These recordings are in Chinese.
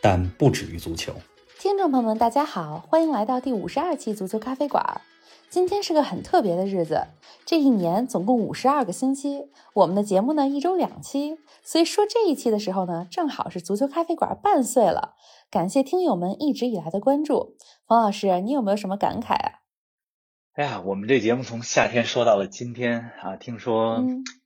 但不止于足球。听众朋友们，大家好，欢迎来到第五十二期足球咖啡馆。今天是个很特别的日子，这一年总共五十二个星期，我们的节目呢一周两期，所以说这一期的时候呢，正好是足球咖啡馆半岁了。感谢听友们一直以来的关注，冯老师，你有没有什么感慨啊？哎呀，我们这节目从夏天说到了今天啊，听说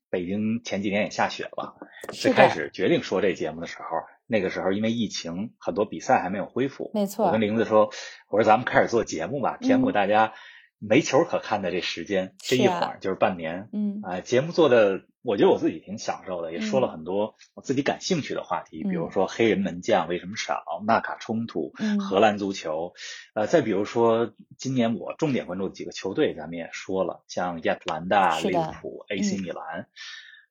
北京前几天也下雪了。最开始决定说这节目的时候。那个时候因为疫情，很多比赛还没有恢复。没错，我跟玲子说：“我说咱们开始做节目吧，填补大家没球可看的这时间，这一晃就是半年。”嗯啊，节目做的，我觉得我自己挺享受的，也说了很多我自己感兴趣的话题，比如说黑人门将为什么少，纳卡冲突，荷兰足球，呃，再比如说今年我重点关注的几个球队，咱们也说了，像亚特兰大、利物浦、AC 米兰。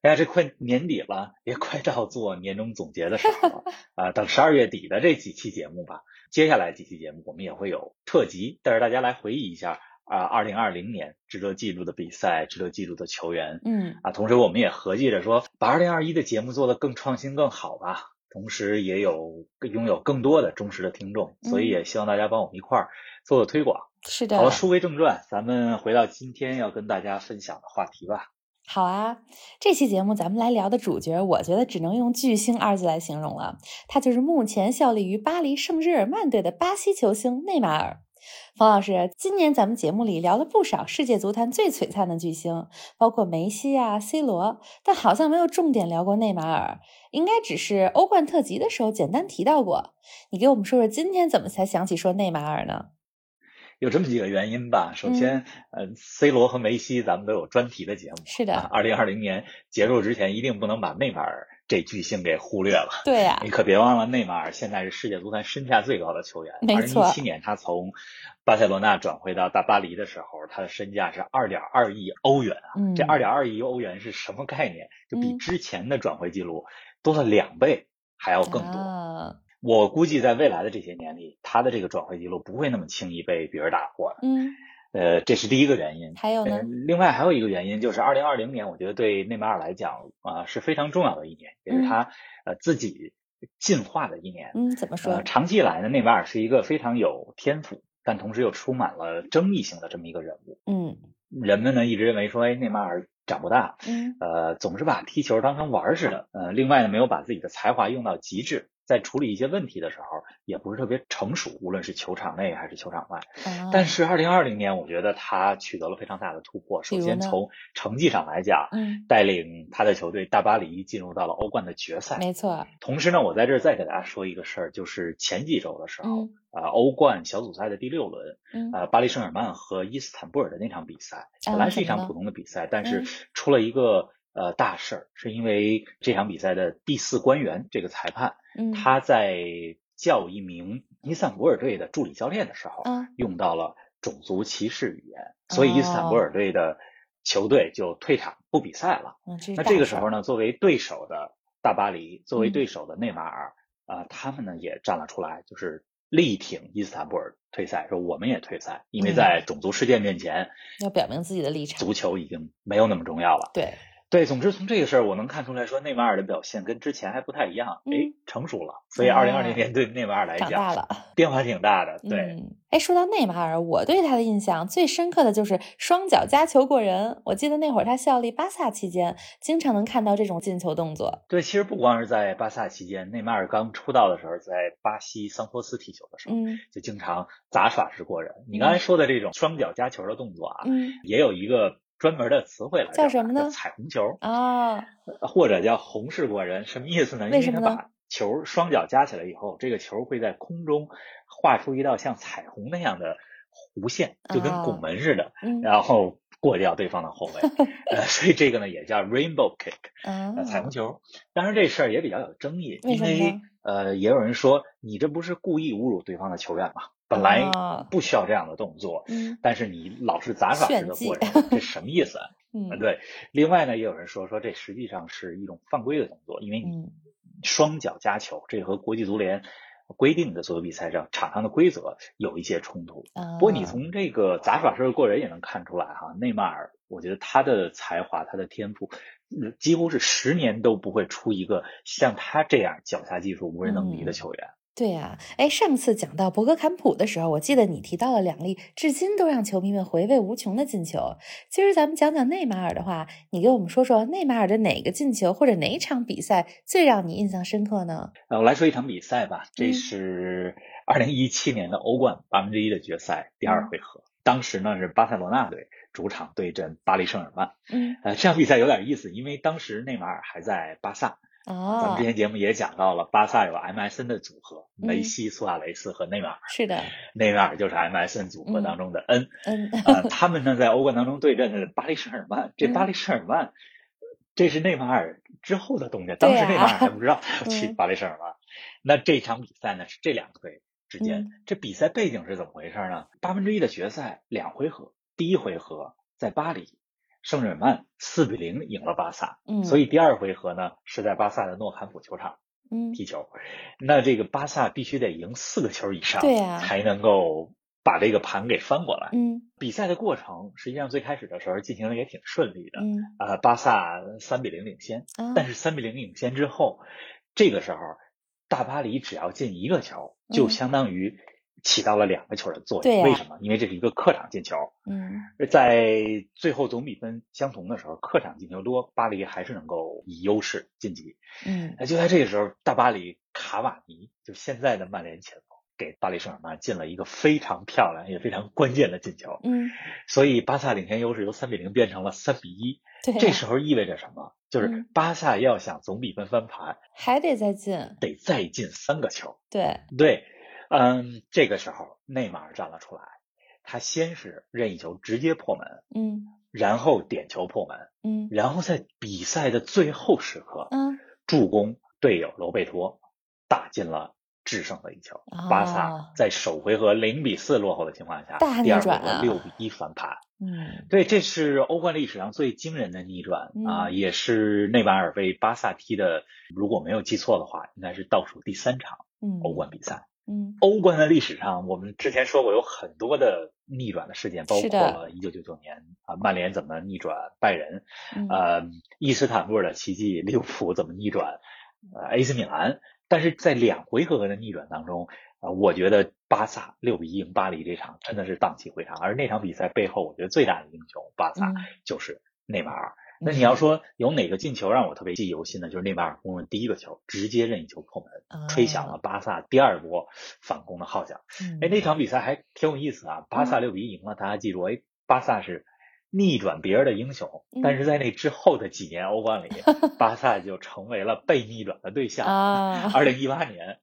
哎呀，这快年底了，也快到做年终总结的时候了啊！等十二月底的这几期节目吧，接下来几期节目我们也会有特辑，带着大家来回忆一下啊，二零二零年值得记录的比赛，值得记录的球员。嗯啊，同时我们也合计着说，把二零二一的节目做得更创新、更好吧。同时也有拥有更多的忠实的听众，所以也希望大家帮我们一块儿做做推广。是的。好了，书归正传，咱们回到今天要跟大家分享的话题吧。好啊，这期节目咱们来聊的主角，我觉得只能用巨星二字来形容了。他就是目前效力于巴黎圣日耳曼队的巴西球星内马尔。冯老师，今年咱们节目里聊了不少世界足坛最璀璨的巨星，包括梅西啊、C 罗，但好像没有重点聊过内马尔。应该只是欧冠特辑的时候简单提到过。你给我们说说，今天怎么才想起说内马尔呢？有这么几个原因吧。首先，呃，C 罗和梅西咱们都有专题的节目。是的。二零二零年结束之前，一定不能把内马尔这巨星给忽略了。对呀。你可别忘了，内马尔现在是世界足坛身价最高的球员。没错。二零一七年他从巴塞罗那转回到大巴黎的时候，他的身价是二点二亿欧元啊。嗯。这二点二亿欧元是什么概念？就比之前的转会记录多了两倍，还要更多。啊。我估计在未来的这些年里，他的这个转会记录不会那么轻易被别人打破的。嗯，呃，这是第一个原因。还有呢？另外还有一个原因就是，二零二零年我觉得对内马尔来讲啊是非常重要的一年，也是他呃自己进化的一年。嗯，怎么说？长期以来呢，内马尔是一个非常有天赋，但同时又充满了争议性的这么一个人物。嗯，人们呢一直认为说，哎，内马尔长不大，嗯，呃，总是把踢球当成玩似的。呃，另外呢，没有把自己的才华用到极致。在处理一些问题的时候，也不是特别成熟，无论是球场内还是球场外。但是二零二零年，我觉得他取得了非常大的突破。首先从成绩上来讲，嗯，带领他的球队大巴黎进入到了欧冠的决赛。没错。同时呢，我在这儿再给大家说一个事儿，就是前几周的时候，啊，欧冠小组赛的第六轮，呃，巴黎圣日耳曼和伊斯坦布尔的那场比赛，本来是一场普通的比赛，但是出了一个呃大事儿，是因为这场比赛的第四官员这个裁判。他在叫一名伊斯坦布尔队的助理教练的时候，用到了种族歧视语言，所以伊斯坦布尔队的球队就退场不比赛了。那这个时候呢，作为对手的大巴黎，作为对手的内马尔，啊，他们呢也站了出来，就是力挺伊斯坦布尔退赛，说我们也退赛，因为在种族事件面前，要表明自己的立场，足球已经没有那么重要了。对。对，总之从这个事儿我能看出来说，内马尔的表现跟之前还不太一样，哎，成熟了。所以二零二零年对内马尔来讲，长大了，变化挺大的。对，哎，说到内马尔，我对他的印象最深刻的就是双脚夹球过人。我记得那会儿他效力巴萨期间，经常能看到这种进球动作。对，其实不光是在巴萨期间，内马尔刚出道的时候，在巴西桑托斯踢球的时候，嗯，就经常杂耍式过人。你刚才说的这种双脚夹球的动作啊，嗯，也有一个。专门的词汇来叫什么呢？彩虹球啊，或者叫红式过人，什么意思呢？为什么呢？因为他把球双脚加起来以后，这个球会在空中画出一道像彩虹那样的弧线，就跟拱门似的。然后过掉对方的后卫，呃，所以这个呢也叫 rainbow kick，呃，彩虹球。当然这事儿也比较有争议，因为呃，也有人说你这不是故意侮辱对方的球员吗？本来不需要这样的动作，但是你老是杂耍式的过人，这什么意思？嗯，对。另外呢，也有人说说这实际上是一种犯规的动作，因为你双脚夹球，这和国际足联。规定的足球比赛上场上的规则有一些冲突，不过你从这个杂耍式的过人也能看出来哈，内马尔，我觉得他的才华、他的天赋，几乎是十年都不会出一个像他这样脚下技术无人能敌的球员。对呀，哎，上次讲到博格坎普的时候，我记得你提到了两粒至今都让球迷们回味无穷的进球。今儿咱们讲讲内马尔的话，你给我们说说内马尔的哪个进球或者哪场比赛最让你印象深刻呢？呃，我来说一场比赛吧，这是 二零一七年的欧冠八分之一的决赛第二回合，当时呢是巴塞罗那队主场对阵巴黎圣日耳曼。嗯，呃，这场比赛有点意思，因为当时内马尔还在巴萨。哦，咱们之前节目也讲到了，巴萨有 MSN 的组合，梅西、苏亚雷斯和内马尔。是的，内马尔就是 MSN 组合当中的 N。N 啊，他们呢在欧冠当中对阵的巴黎圣日耳曼。这巴黎圣日耳曼，这是内马尔之后的东家，当时内马尔还不知道他要去巴黎圣日耳曼。那这场比赛呢是这两队之间，这比赛背景是怎么回事呢？八分之一的决赛两回合，第一回合在巴黎。圣日耳曼四比零赢了巴萨，嗯，所以第二回合呢是在巴萨的诺坎普球场，嗯，踢球。那这个巴萨必须得赢四个球以上，对呀，才能够把这个盘给翻过来。嗯，比赛的过程实际上最开始的时候进行的也挺顺利的，嗯，啊，巴萨三比零领先，但是三比零领先之后，这个时候大巴黎只要进一个球，就相当于。起到了两个球的作用，为什么？因为这是一个客场进球。嗯，在最后总比分相同的时候，客场进球多，巴黎还是能够以优势晋级。嗯，那就在这个时候，大巴黎卡瓦尼就现在的曼联前锋，给巴黎圣日耳曼进了一个非常漂亮也非常关键的进球。嗯，所以巴萨领先优势由三比零变成了三比一。对，这时候意味着什么？就是巴萨要想总比分翻盘，还得再进，得再进三个球。对对。嗯，这个时候内马尔站了出来，他先是任意球直接破门，嗯，然后点球破门，嗯，然后在比赛的最后时刻，嗯，助攻队友罗贝托打进了制胜的一球，巴萨在首回合零比四落后的情况下，第二回合六比一翻盘，嗯，对，这是欧冠历史上最惊人的逆转啊，也是内马尔为巴萨踢的，如果没有记错的话，应该是倒数第三场欧冠比赛。嗯，欧冠的历史上，我们之前说过有很多的逆转的事件，包括了一九九九年啊，曼联怎么逆转拜仁，呃，伊斯坦布尔的奇迹，利物浦怎么逆转呃 AC 米兰。但是在两回合的逆转当中，啊，我觉得巴萨六比一赢巴黎这场真的是荡气回肠。而那场比赛背后，我觉得最大的英雄巴萨就是内马尔。那你要说有哪个进球让我特别记忆犹新的，就是内马尔攻入第一个球，直接任意球破门，吹响了巴萨第二波反攻的号角。哎，那场比赛还挺有意思啊，巴萨六比一赢了，大家记住，哎，巴萨是逆转别人的英雄，但是在那之后的几年欧冠里，巴萨就成为了被逆转的对象。二零一八年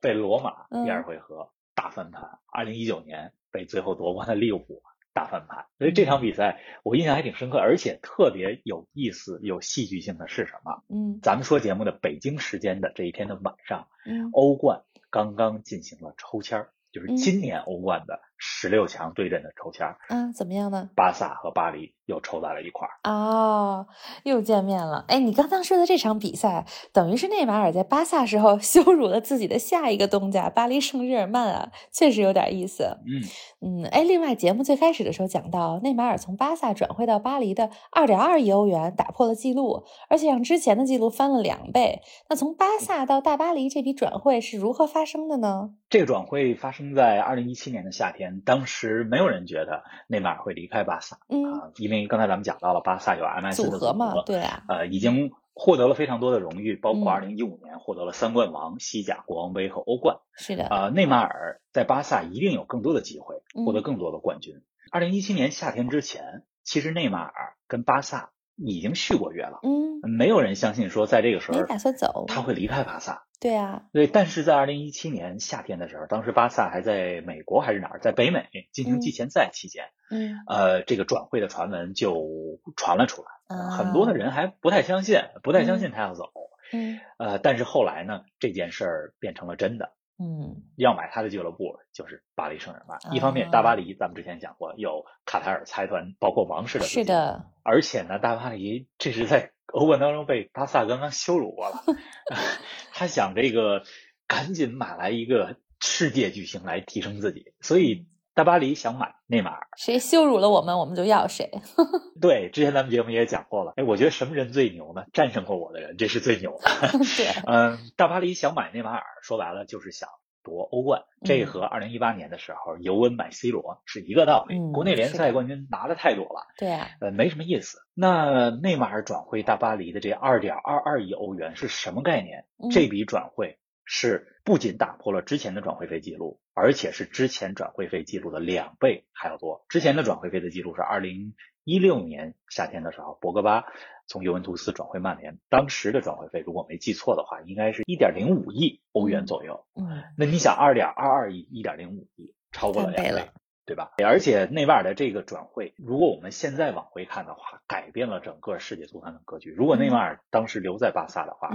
被罗马第二回合大翻盘，二零一九年被最后夺冠的利物浦。大翻盘，所以这场比赛我印象还挺深刻，而且特别有意思、有戏剧性的是什么？嗯，咱们说节目的北京时间的这一天的晚上，嗯，欧冠刚刚进行了抽签儿，就是今年欧冠的。十六强对阵的抽签，嗯，怎么样呢？巴萨和巴黎又抽在了一块儿，哦，又见面了。哎，你刚刚说的这场比赛，等于是内马尔在巴萨时候 羞辱了自己的下一个东家巴黎圣日耳曼啊，确实有点意思。嗯嗯，哎，另外节目最开始的时候讲到，内马尔从巴萨转会到巴黎的二点二亿欧元打破了记录，而且让之前的记录翻了两倍。那从巴萨到大巴黎这笔转会是如何发生的呢？这个转会发生在二零一七年的夏天。当时没有人觉得内马尔会离开巴萨，啊，因为刚才咱们讲到了巴萨有 M S 的组合嘛，对啊，呃，已经获得了非常多的荣誉，包括二零一五年获得了三冠王、西甲、国王杯和欧冠。是的，啊，内马尔在巴萨一定有更多的机会获得更多的冠军。二零一七年夏天之前，其实内马尔跟巴萨已经续过约了，嗯，没有人相信说在这个时候没打算走，他会离开巴萨。对啊，对。但是在二零一七年夏天的时候，当时巴萨还在美国还是哪儿，在北美进行季前赛期间，嗯，呃，这个转会的传闻就传了出来，很多的人还不太相信，不太相信他要走，嗯，呃，但是后来呢，这件事儿变成了真的。嗯，要买他的俱乐部就是巴黎圣日耳曼。一方面，大巴黎咱们之前讲过，有卡塔尔财团，包括王室的是的。而且呢，大巴黎这是在 欧冠当中被巴萨刚刚羞辱过了，他想这个赶紧买来一个世界巨星来提升自己，所以大巴黎想买内马尔。谁羞辱了我们，我们就要谁。对，之前咱们节目也讲过了。哎，我觉得什么人最牛呢？战胜过我的人，这是最牛的。对，嗯，大巴黎想买内马尔，说白了就是想夺欧冠。这和二零一八年的时候尤文买 C 罗是一个道理。国内联赛冠军拿的太多了，对啊，呃，没什么意思。那内马尔转会大巴黎的这二点二二亿欧元是什么概念？这笔转会是不仅打破了之前的转会费记录，而且是之前转会费记录的两倍还要多。之前的转会费的记录是二零。一六年夏天的时候，博格巴从尤文图斯转会曼联，当时的转会费如果没记错的话，应该是一点零五亿欧元左右。嗯，那你想，二点二二亿，一点零五亿，超过了两倍，对吧？而且内马尔的这个转会，如果我们现在往回看的话，改变了整个世界足坛的格局。如果内马尔当时留在巴萨的话，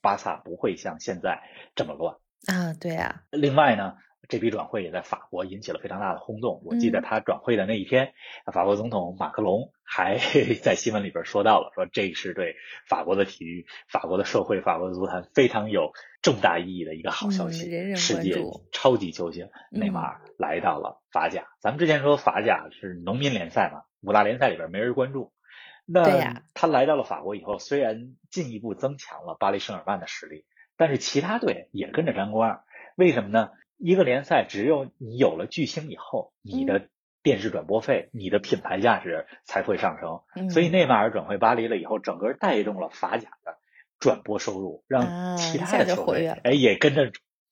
巴萨不会像现在这么乱啊。对啊。另外呢？这笔转会也在法国引起了非常大的轰动。我记得他转会的那一天，法国总统马克龙还 在新闻里边说到了，说这是对法国的体育、法国的社会、法国的足坛非常有重大意义的一个好消息。世界超级球星内马尔来到了法甲。咱们之前说法甲是农民联赛嘛，五大联赛里边没人关注。那他来到了法国以后，虽然进一步增强了巴黎圣日耳曼的实力，但是其他队也跟着沾光。为什么呢？一个联赛只有你有了巨星以后，你的电视转播费、你的品牌价值才会上升。所以内马尔转会巴黎了以后，整个带动了法甲的转播收入，让其他的球队哎也跟着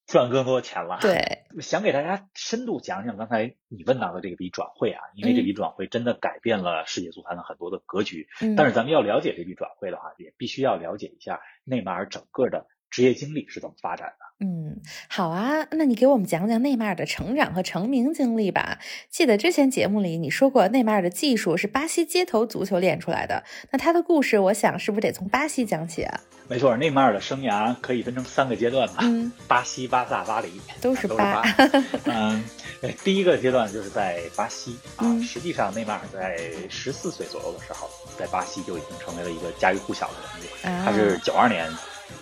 赚更多钱了。对，想给大家深度讲讲刚才你问到的这笔转会啊，因为这笔转会真的改变了世界足坛的很多的格局。但是咱们要了解这笔转会的话，也必须要了解一下内马尔整个的职业经历是怎么发展的。嗯，好啊，那你给我们讲讲内马尔的成长和成名经历吧。记得之前节目里你说过，内马尔的技术是巴西街头足球练出来的。那他的故事，我想是不是得从巴西讲起啊？没错，内马尔的生涯可以分成三个阶段吧。嗯，巴西、巴萨、巴黎都是巴。嗯，第一个阶段就是在巴西啊。实际上，内马尔在十四岁左右的时候，在巴西就已经成为了一个家喻户晓的人物。他是九二年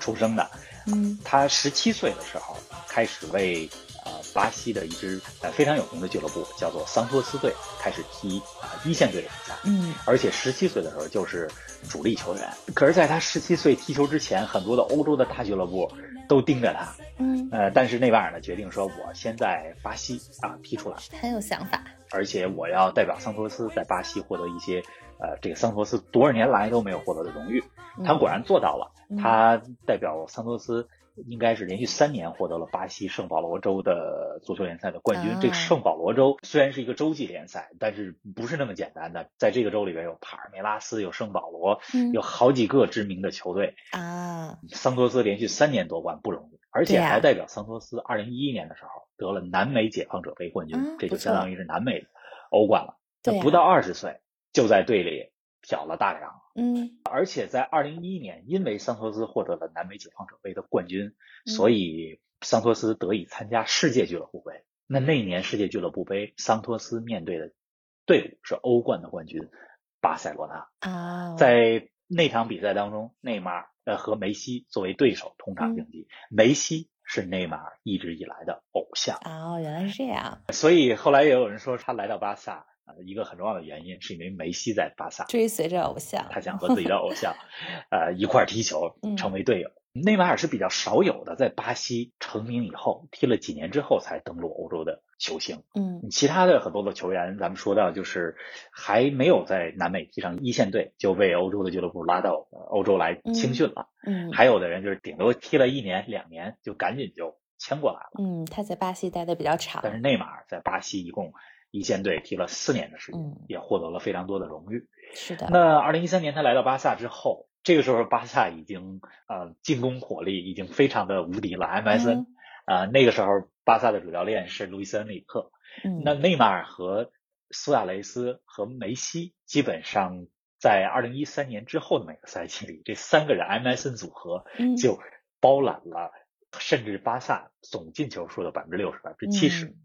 出生的。嗯，他十七岁的时候开始为呃巴西的一支呃非常有名的俱乐部叫做桑托斯队开始踢啊一线队的比赛。嗯，而且十七岁的时候就是主力球员。可是，在他十七岁踢球之前，很多的欧洲的大俱乐部都盯着他。嗯，呃，但是内马尔呢决定说，我先在巴西啊踢出来，很有想法。而且我要代表桑托斯在巴西获得一些呃这个桑托斯多少年来都没有获得的荣誉。他果然做到了。他代表桑托斯，应该是连续三年获得了巴西圣保罗州的足球联赛的冠军。这个圣保罗州虽然是一个洲际联赛，但是不是那么简单的。在这个州里边有帕尔梅拉斯，有圣保罗，有好几个知名的球队啊。桑托斯连续三年夺冠不容易，而且还代表桑托斯，二零一一年的时候得了南美解放者杯冠军，这就相当于是南美欧冠了。不到二十岁就在队里。挑了大梁，嗯，而且在二零一一年，因为桑托斯获得了南美解放者杯的冠军，所以桑托斯得以参加世界俱乐部杯。那那年世界俱乐部杯，桑托斯面对的队伍是欧冠的冠军巴塞罗那啊。在那场比赛当中，内马尔呃和梅西作为对手同场竞技，梅西是内马尔一直以来的偶像。哦，原来是这样。所以后来也有人说他来到巴萨。啊，一个很重要的原因是因为梅西在巴萨追随着偶像，他想和自己的偶像，呃，一块踢球，成为队友。内马尔是比较少有的，在巴西成名以后，踢了几年之后才登陆欧洲的球星。嗯，其他的很多的球员，咱们说到就是还没有在南美踢上一线队，就被欧洲的俱乐部拉到欧洲来青训了。嗯，还有的人就是顶多踢了一年两年，就赶紧就签过来了。嗯，他在巴西待的比较长，但是内马尔在巴西一共。一线队踢了四年的时间，也获得了非常多的荣誉。是的。那二零一三年他来到巴萨之后，这个时候巴萨已经呃进攻火力已经非常的无敌了，MSN 啊那个时候巴萨的主教练是路易斯恩里克，那内马尔和苏亚雷斯和梅西基本上在二零一三年之后的每个赛季里，这三个人 MSN 组合就包揽了甚至巴萨总进球数的百分之六十、百分之七十。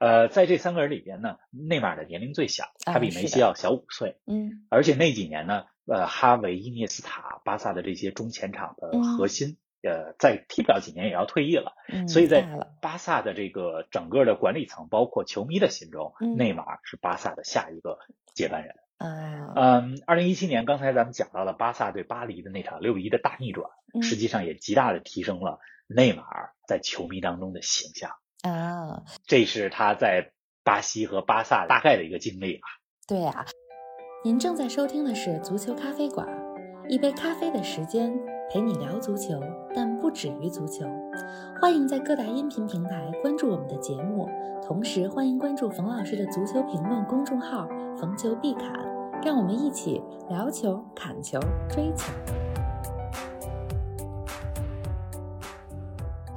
呃，在这三个人里边呢，内马尔的年龄最小，他比梅西要小五岁。嗯，而且那几年呢，呃，哈维、伊涅斯塔、巴萨的这些中前场的核心，呃，在踢不了几年也要退役了。嗯，所以在巴萨的这个整个的管理层，包括球迷的心中，内马尔是巴萨的下一个接班人。啊，嗯，二零一七年，刚才咱们讲到了巴萨对巴黎的那场六比一的大逆转，实际上也极大的提升了内马尔在球迷当中的形象。啊，这是他在巴西和巴萨大概的一个经历吧。对呀，您正在收听的是足球咖啡馆，一杯咖啡的时间陪你聊足球，但不止于足球。欢迎在各大音频平台关注我们的节目，同时欢迎关注冯老师的足球评论公众号“冯球必侃”，让我们一起聊球、砍球、追球。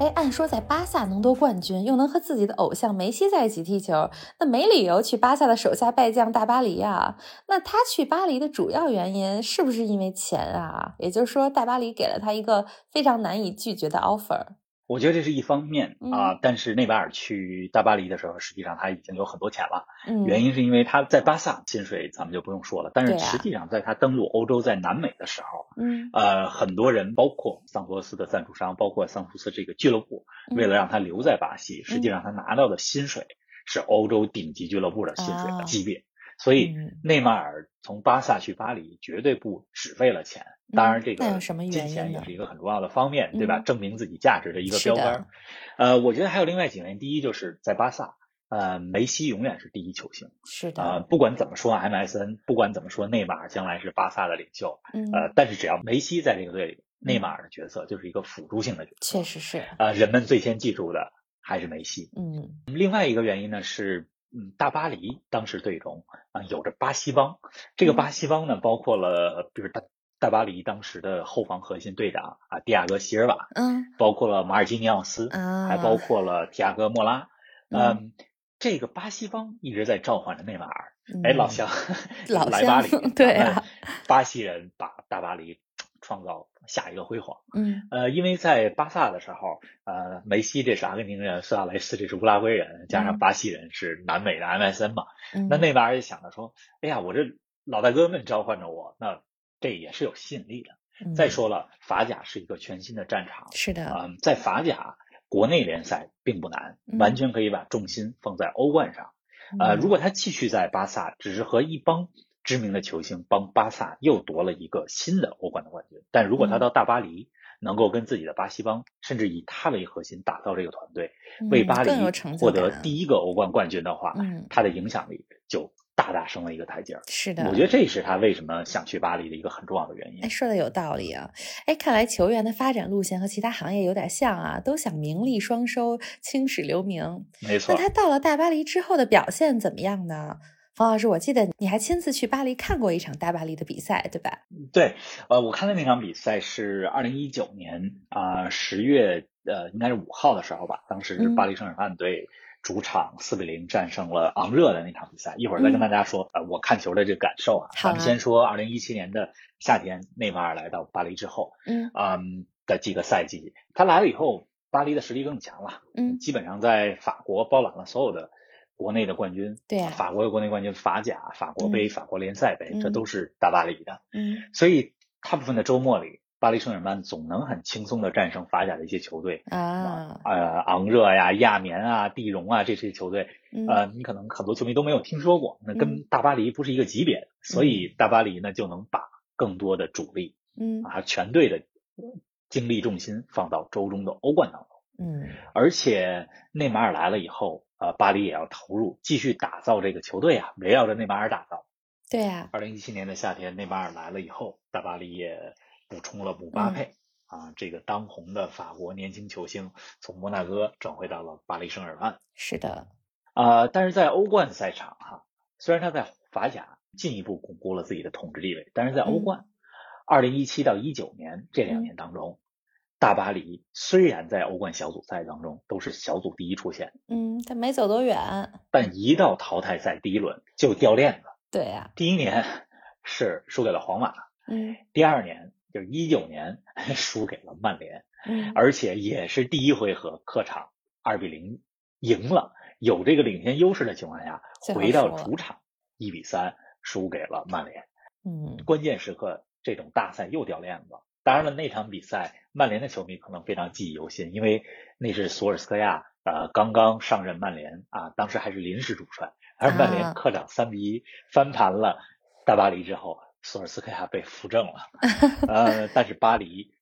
哎，按说在巴萨能夺冠军，又能和自己的偶像梅西在一起踢球，那没理由去巴萨的手下败将大巴黎啊。那他去巴黎的主要原因是不是因为钱啊？也就是说，大巴黎给了他一个非常难以拒绝的 offer。我觉得这是一方面啊，但是内马尔去大巴黎的时候，实际上他已经有很多钱了。原因是因为他在巴萨薪水咱们就不用说了，但是实际上在他登陆欧洲，在南美的时候，嗯，呃，很多人包括桑托斯的赞助商，包括桑托斯这个俱乐部，为了让他留在巴西，实际上他拿到的薪水是欧洲顶级俱乐部的薪水的级别。所以内马尔从巴萨去巴黎绝对不只为了钱，当然这个金钱也是一个很重要的方面，对吧？证明自己价值的一个标杆。呃，我觉得还有另外几个原因，第一就是在巴萨，呃，梅西永远是第一球星，是的。呃，不管怎么说，MSN，不管怎么说，内马尔将来是巴萨的领袖，呃，但是只要梅西在这个队里，内马尔的角色就是一个辅助性的角色，确实是。呃，人们最先记住的还是梅西。嗯，另外一个原因呢是。嗯，大巴黎当时队中啊有着巴西帮，这个巴西帮呢包括了，比如大大巴黎当时的后防核心队长啊，迪亚戈席尔瓦，嗯，包括了马尔基尼奥斯，还包括了提亚戈莫拉，嗯，这个巴西方一直在召唤着内马尔，哎，老乡，来巴黎，对啊，巴西人把大巴黎。创造下一个辉煌。嗯，呃，因为在巴萨的时候，呃，梅西这是阿根廷人，苏亚雷斯这是乌拉圭人，加上巴西人是南美的 MSN 嘛。那内马尔也想着说，哎呀，我这老大哥们召唤着我，那这也是有吸引力的。再说了，法甲是一个全新的战场。是的。嗯，在法甲国内联赛并不难，完全可以把重心放在欧冠上。呃，如果他继续在巴萨，只是和一帮。知名的球星帮巴萨又夺了一个新的欧冠的冠军，但如果他到大巴黎，能够跟自己的巴西帮，甚至以他为核心打造这个团队，为巴黎获得第一个欧冠冠军的话，他的影响力就大大升了一个台阶儿。是的，我觉得这是他为什么想去巴黎的一个很重要的原因。哎，说的有道理啊！哎，看来球员的发展路线和其他行业有点像啊，都想名利双收，青史留名。没错。那他到了大巴黎之后的表现怎么样呢？冯老师，我记得你还亲自去巴黎看过一场大巴黎的比赛，对吧？对，呃，我看的那场比赛是二零一九年啊十月，呃，应该是五号的时候吧。当时巴黎圣日耳曼队主场四比零战胜了昂热的那场比赛。一会儿再跟大家说，呃，我看球的这个感受啊。咱们先说二零一七年的夏天，内马尔来到巴黎之后，嗯，嗯的几个赛季，他来了以后，巴黎的实力更强了，嗯，基本上在法国包揽了所有的。国内的冠军，对，法国的国内冠军，法甲、法国杯、法国联赛杯，这都是大巴黎的。嗯，所以大部分的周末里，巴黎圣日耳曼总能很轻松的战胜法甲的一些球队啊，呃，昂热呀、亚眠啊、蒂荣啊这些球队，呃，你可能很多球迷都没有听说过，那跟大巴黎不是一个级别的，所以大巴黎呢就能把更多的主力，嗯啊，全队的精力重心放到周中的欧冠当中。嗯，而且内马尔来了以后。呃，巴黎也要投入，继续打造这个球队啊，围绕着内马尔打造。对呀。二零一七年的夏天，内马尔来了以后，大巴黎也补充了姆巴佩啊，这个当红的法国年轻球星，从摩纳哥转回到了巴黎圣日耳曼。是的。啊，但是在欧冠赛场哈，虽然他在法甲进一步巩固了自己的统治地位，但是在欧冠，二零一七到一九年这两年当中，大巴黎虽然在欧冠小组赛当中都是小组第一出现，嗯，但没走多远。但一到淘汰赛第一轮就掉链子。对呀，第一年是输给了皇马，嗯，第二年就是一九年 输给了曼联，嗯，而且也是第一回合客场二比零赢了，有这个领先优势的情况下，回到主场一比三输给了曼联。嗯，关键时刻这种大赛又掉链子。当然了，那场比赛曼联的球迷可能非常记忆犹新，因为那是索尔斯克亚呃刚刚上任曼联啊，当时还是临时主帅，而曼联客场三比一翻盘了大巴黎之后，索尔斯克亚被扶正了。呃，但是巴黎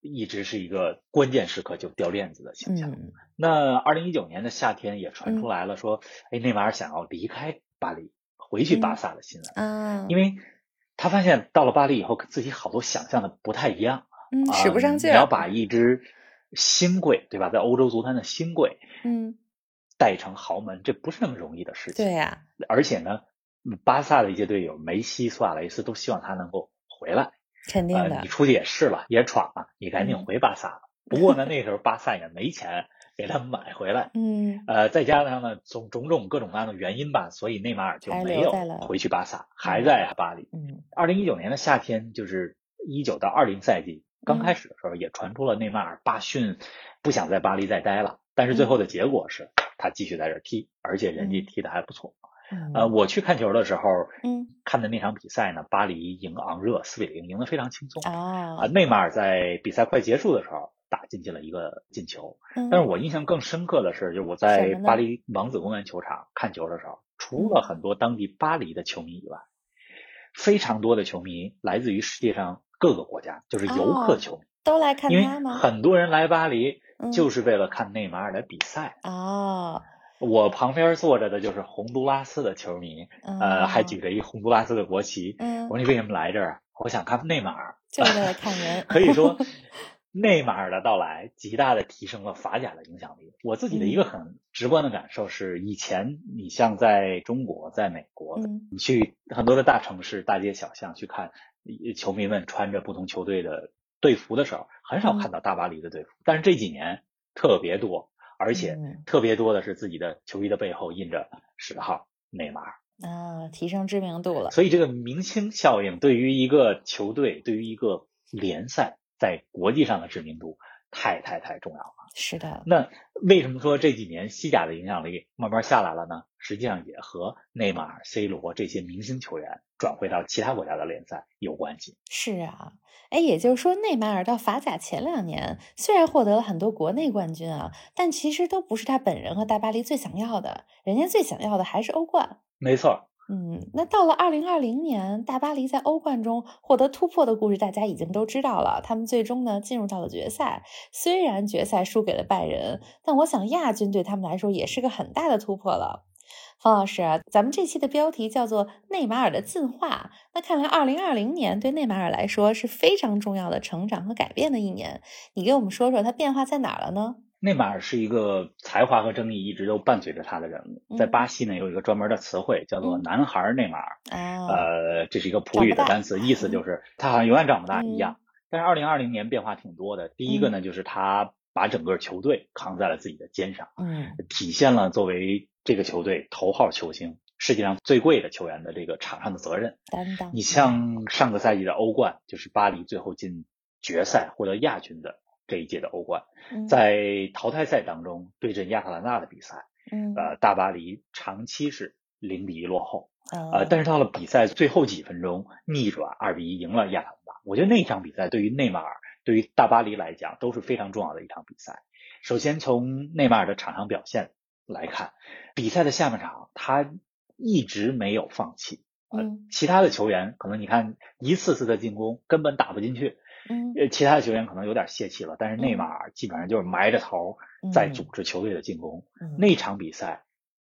一直是一个关键时刻就掉链子的形象。那二零一九年的夏天也传出来了，说哎内马尔想要离开巴黎，回去巴萨的新闻啊，因为。他发现到了巴黎以后，自己好多想象的不太一样，嗯，使不上劲儿。你要把一支新贵，对吧，在欧洲足坛的新贵，嗯，带成豪门，这不是那么容易的事情。对呀，而且呢，巴萨的一些队友梅西、苏亚雷斯都希望他能够回来。肯定的，你出去也试了，也闯了，你赶紧回巴萨吧。不过呢，那时候巴萨也没钱。给他买回来，嗯，呃，再加上呢，种种种各种各样的原因吧，所以内马尔就没有回去巴萨，还在巴黎。嗯，二零一九年的夏天，就是一九到二零赛季刚开始的时候，也传出了内马尔罢训，不想在巴黎再待了。但是最后的结果是他继续在这踢，而且人家踢的还不错。呃，我去看球的时候，嗯，看的那场比赛呢，巴黎赢昂热四比零，赢得非常轻松。啊，内马尔在比赛快结束的时候。打进去了一个进球，但是我印象更深刻的是，就是我在巴黎王子公园球场看球的时候，除了很多当地巴黎的球迷以外，非常多的球迷来自于世界上各个国家，就是游客球迷都来看他吗？很多人来巴黎就是为了看内马尔的比赛哦。我旁边坐着的就是洪都拉斯的球迷，呃，还举着一洪都拉斯的国旗。我说你为什么来这儿？我想看内马尔，就是为了看人。可以说。内马尔的到来，极大的提升了法甲的影响力。我自己的一个很直观的感受是，以前你像在中国、在美国，你去很多的大城市、大街小巷去看球迷们穿着不同球队的队服的时候，很少看到大巴黎的队服。但是这几年特别多，而且特别多的是自己的球衣的背后印着十号内马尔啊，提升知名度了。所以这个明星效应对于一个球队，对于一个联赛。在国际上的知名度太太太重要了。是的。那为什么说这几年西甲的影响力慢慢下来了呢？实际上也和内马尔、C 罗这些明星球员转会到其他国家的联赛有关系。是啊，哎，也就是说，内马尔到法甲前两年虽然获得了很多国内冠军啊，但其实都不是他本人和大巴黎最想要的。人家最想要的还是欧冠。没错。嗯，那到了二零二零年，大巴黎在欧冠中获得突破的故事，大家已经都知道了。他们最终呢进入到了决赛，虽然决赛输给了拜仁，但我想亚军对他们来说也是个很大的突破了。方老师，咱们这期的标题叫做“内马尔的进化”，那看来二零二零年对内马尔来说是非常重要的成长和改变的一年。你给我们说说他变化在哪儿了呢？内马尔是一个才华和争议一直都伴随着他的人物，在巴西呢有一个专门的词汇叫做“男孩内马尔”，呃，这是一个葡语的单词，意思就是他好像永远长不大一样。但是二零二零年变化挺多的，第一个呢就是他把整个球队扛在了自己的肩上，嗯，体现了作为这个球队头号球星、世界上最贵的球员的这个场上的责任担当。你像上个赛季的欧冠，就是巴黎最后进决赛获得亚军的。这一届的欧冠，在淘汰赛当中对阵亚特兰大的比赛，呃，大巴黎长期是零比一落后，呃，但是到了比赛最后几分钟逆转二比一赢了亚特兰大。我觉得那场比赛对于内马尔、对于大巴黎来讲都是非常重要的一场比赛。首先从内马尔的场上表现来看，比赛的下半场他一直没有放弃，嗯，其他的球员可能你看一次次的进攻根本打不进去。嗯，其他的球员可能有点泄气了，但是内马尔基本上就是埋着头在组织球队的进攻。那场比赛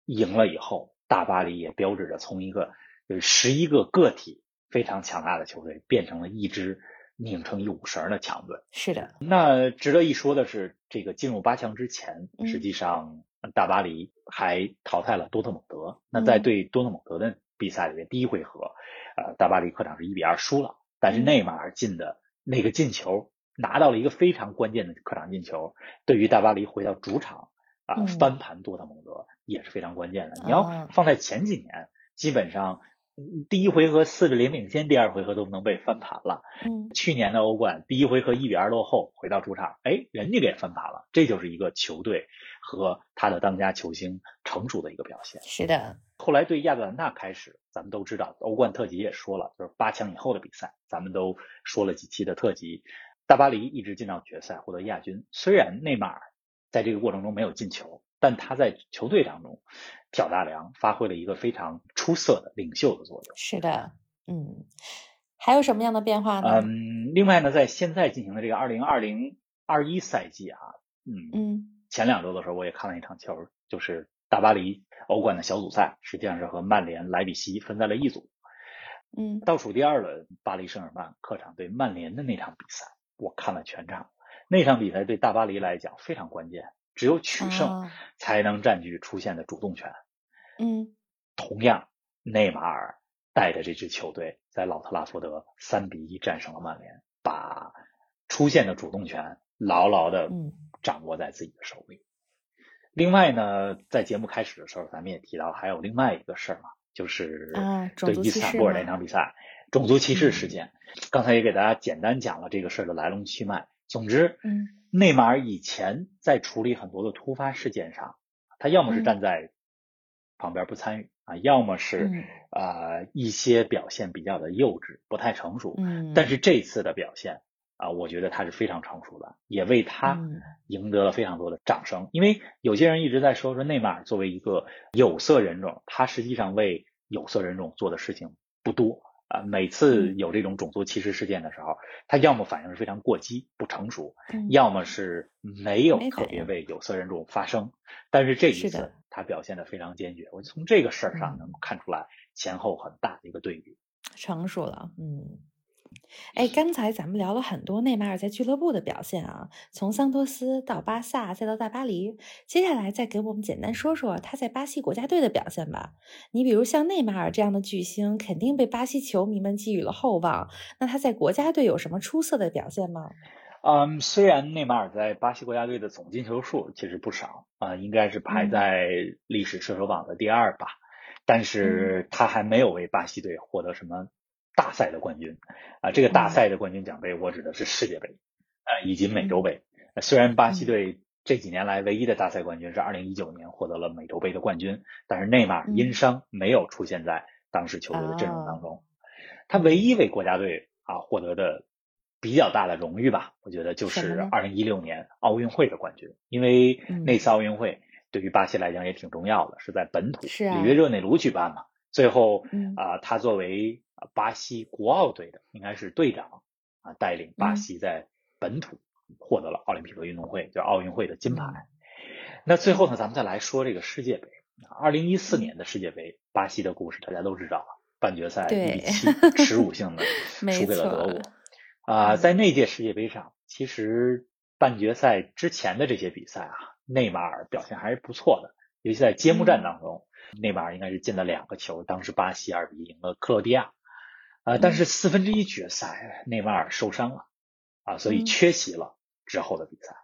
赢了以后，大巴黎也标志着从一个就是十一个个体非常强大的球队，变成了一支拧成一股绳的强队。是的，那值得一说的是，这个进入八强之前，实际上大巴黎还淘汰了多特蒙德。那在对多特蒙德的比赛里面，第一回合，呃，大巴黎客场是一比二输了。但是内马尔进的那个进球，拿到了一个非常关键的客场进球，对于大巴黎回到主场啊翻盘多特蒙德也是非常关键的。你要放在前几年，基本上。第一回合四比零领先，第二回合都能被翻盘了。嗯，去年的欧冠第一回合一比二落后，回到主场，哎，人家给翻盘了。这就是一个球队和他的当家球星成熟的一个表现。是的。后来对亚特兰大开始，咱们都知道，欧冠特辑也说了，就是八强以后的比赛，咱们都说了几期的特辑。大巴黎一直进到决赛，获得亚军。虽然内马尔在这个过程中没有进球，但他在球队当中。挑大梁，发挥了一个非常出色的领袖的作用。是的，嗯，还有什么样的变化呢？嗯，另外呢，在现在进行的这个二零二零二一赛季啊，嗯嗯，前两周的时候我也看了一场球，就是大巴黎欧冠的小组赛，实际上是和曼联、莱比锡分在了一组。嗯，倒数第二轮，巴黎圣日耳曼客场对曼联的那场比赛，我看了全场。那场比赛对大巴黎来讲非常关键。只有取胜才能占据出线的主动权。嗯，同样，内马尔带着这支球队在老特拉福德三比一战胜了曼联，把出线的主动权牢牢的掌握在自己的手里。另外呢，在节目开始的时候，咱们也提到还有另外一个事儿嘛，就是对伊斯坦布尔那场比赛种族歧视事件。刚才也给大家简单讲了这个事儿的来龙去脉。总之，嗯。内马尔以前在处理很多的突发事件上，他要么是站在旁边不参与啊，要么是啊一些表现比较的幼稚，不太成熟。嗯，但是这次的表现啊，我觉得他是非常成熟的，也为他赢得了非常多的掌声。因为有些人一直在说说内马尔作为一个有色人种，他实际上为有色人种做的事情不多。啊，每次有这种种族歧视事件的时候，他要么反应是非常过激、不成熟，要么是没有特别为有色人种发声。但是这一次，他表现的非常坚决。我从这个事儿上能看出来前后很大的一个对比，成熟了。嗯。哎，刚才咱们聊了很多内马尔在俱乐部的表现啊，从桑托斯到巴萨，再到大巴黎，接下来再给我们简单说说他在巴西国家队的表现吧。你比如像内马尔这样的巨星，肯定被巴西球迷们寄予了厚望。那他在国家队有什么出色的表现吗？嗯，虽然内马尔在巴西国家队的总进球数其实不少啊，应该是排在历史射手榜的第二吧，但是他还没有为巴西队获得什么。大赛的冠军。啊，这个大赛的冠军奖杯，我指的是世界杯啊，以及美洲杯。虽然巴西队这几年来唯一的大赛冠军是二零一九年获得了美洲杯的冠军，但是内马尔因伤没有出现在当时球队的阵容当中。他唯一为国家队啊获得的比较大的荣誉吧，我觉得就是二零一六年奥运会的冠军，因为那次奥运会对于巴西来讲也挺重要的，是在本土里约热内卢举办嘛。最后啊，他作为巴西国奥队的应该是队长啊，带领巴西在本土获得了奥林匹克运动会，就奥运会的金牌。那最后呢，咱们再来说这个世界杯。二零一四年的世界杯，巴西的故事大家都知道了，半决赛一比七耻辱性的输给了德国。啊，在那届世界杯上，其实半决赛之前的这些比赛啊，内马尔表现还是不错的，尤其在揭幕战当中，内马尔应该是进了两个球，当时巴西二比一赢了克罗地亚。啊，但是四分之一决赛内马尔受伤了，啊，所以缺席了之后的比赛。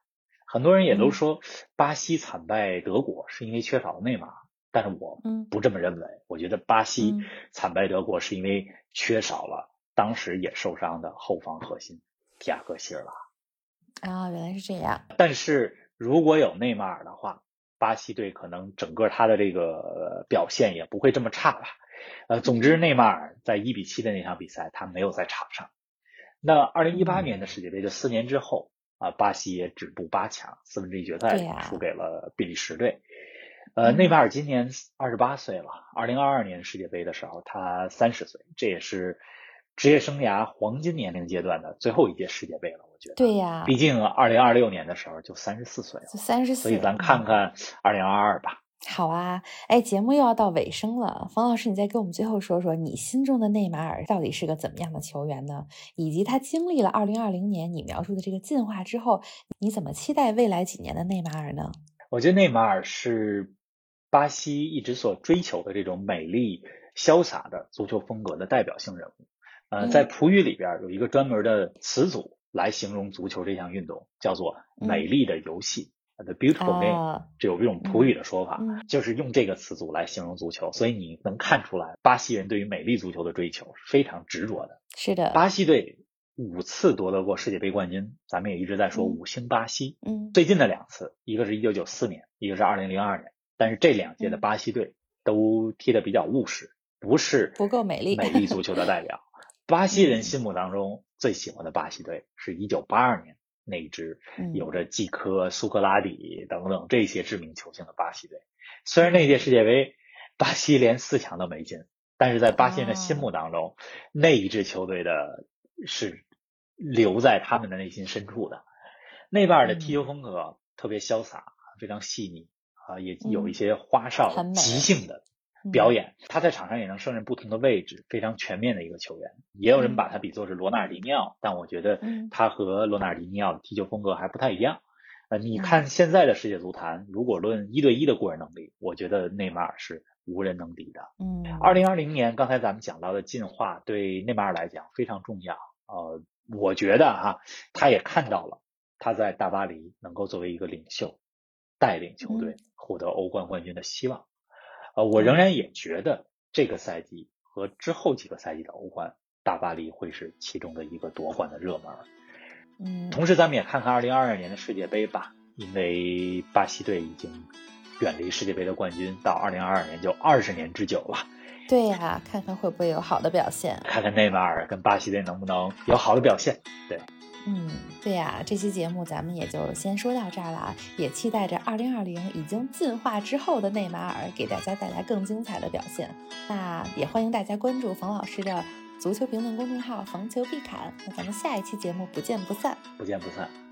很多人也都说巴西惨败德国是因为缺少了内马尔，但是我不这么认为。我觉得巴西惨败德国是因为缺少了当时也受伤的后防核心皮亚戈希尔拉。啊，原来是这样。但是如果有内马尔的话，巴西队可能整个他的这个表现也不会这么差吧。呃，总之，内马尔在一比七的那场比赛，他没有在场上。那二零一八年的世界杯，就四年之后啊，巴西也止步八强，四分之一决赛输给了比利时队。呃，内马尔今年二十八岁了，二零二二年世界杯的时候他三十岁，这也是职业生涯黄金年龄阶段的最后一届世界杯了。我觉得，对呀，毕竟二零二六年的时候就三十四岁了，三十四，所以咱看看二零二二吧。好啊，哎，节目又要到尾声了，冯老师，你再给我们最后说说，你心中的内马尔到底是个怎么样的球员呢？以及他经历了二零二零年你描述的这个进化之后，你怎么期待未来几年的内马尔呢？我觉得内马尔是巴西一直所追求的这种美丽、潇洒的足球风格的代表性人物。呃，在葡语里边有一个专门的词组来形容足球这项运动，叫做“美丽的游戏”。The beautiful game，就有这种葡语的说法，就是用这个词组来形容足球，所以你能看出来，巴西人对于美丽足球的追求是非常执着的。是的，巴西队五次夺得过世界杯冠军，咱们也一直在说五星巴西。嗯，最近的两次，一个是一九九四年，一个是二零零二年，但是这两届的巴西队都踢得比较务实，不是不够美丽美丽足球的代表。巴西人心目当中最喜欢的巴西队是一九八二年。那支有着季科、苏格拉底等等这些知名球星的巴西队，虽然那届世界杯巴西连四强都没进，但是在巴西人的心目当中，那一支球队的是留在他们的内心深处的。内马尔的踢球风格特别潇洒，非常细腻啊，也有一些花哨、即兴的。表演，他在场上也能胜任不同的位置，非常全面的一个球员。也有人把他比作是罗纳尔迪尼奥，但我觉得他和罗纳尔迪尼奥的踢球风格还不太一样。呃，你看现在的世界足坛，如果论一对一的过人能力，我觉得内马尔是无人能敌的。嗯，二零二零年，刚才咱们讲到的进化对内马尔来讲非常重要。呃，我觉得哈，他也看到了他在大巴黎能够作为一个领袖，带领球队获得欧冠冠军的希望。呃，我仍然也觉得这个赛季和之后几个赛季的欧冠，大巴黎会是其中的一个夺冠的热门。嗯，同时咱们也看看二零二二年的世界杯吧，因为巴西队已经远离世界杯的冠军，到二零二二年就二十年之久了。对呀，看看会不会有好的表现，看看内马尔跟巴西队能不能有好的表现。对。嗯，对呀，这期节目咱们也就先说到这儿了啊，也期待着二零二零已经进化之后的内马尔给大家带来更精彩的表现。那也欢迎大家关注冯老师的足球评论公众号“冯球必侃”。那咱们下一期节目不见不散，不见不散。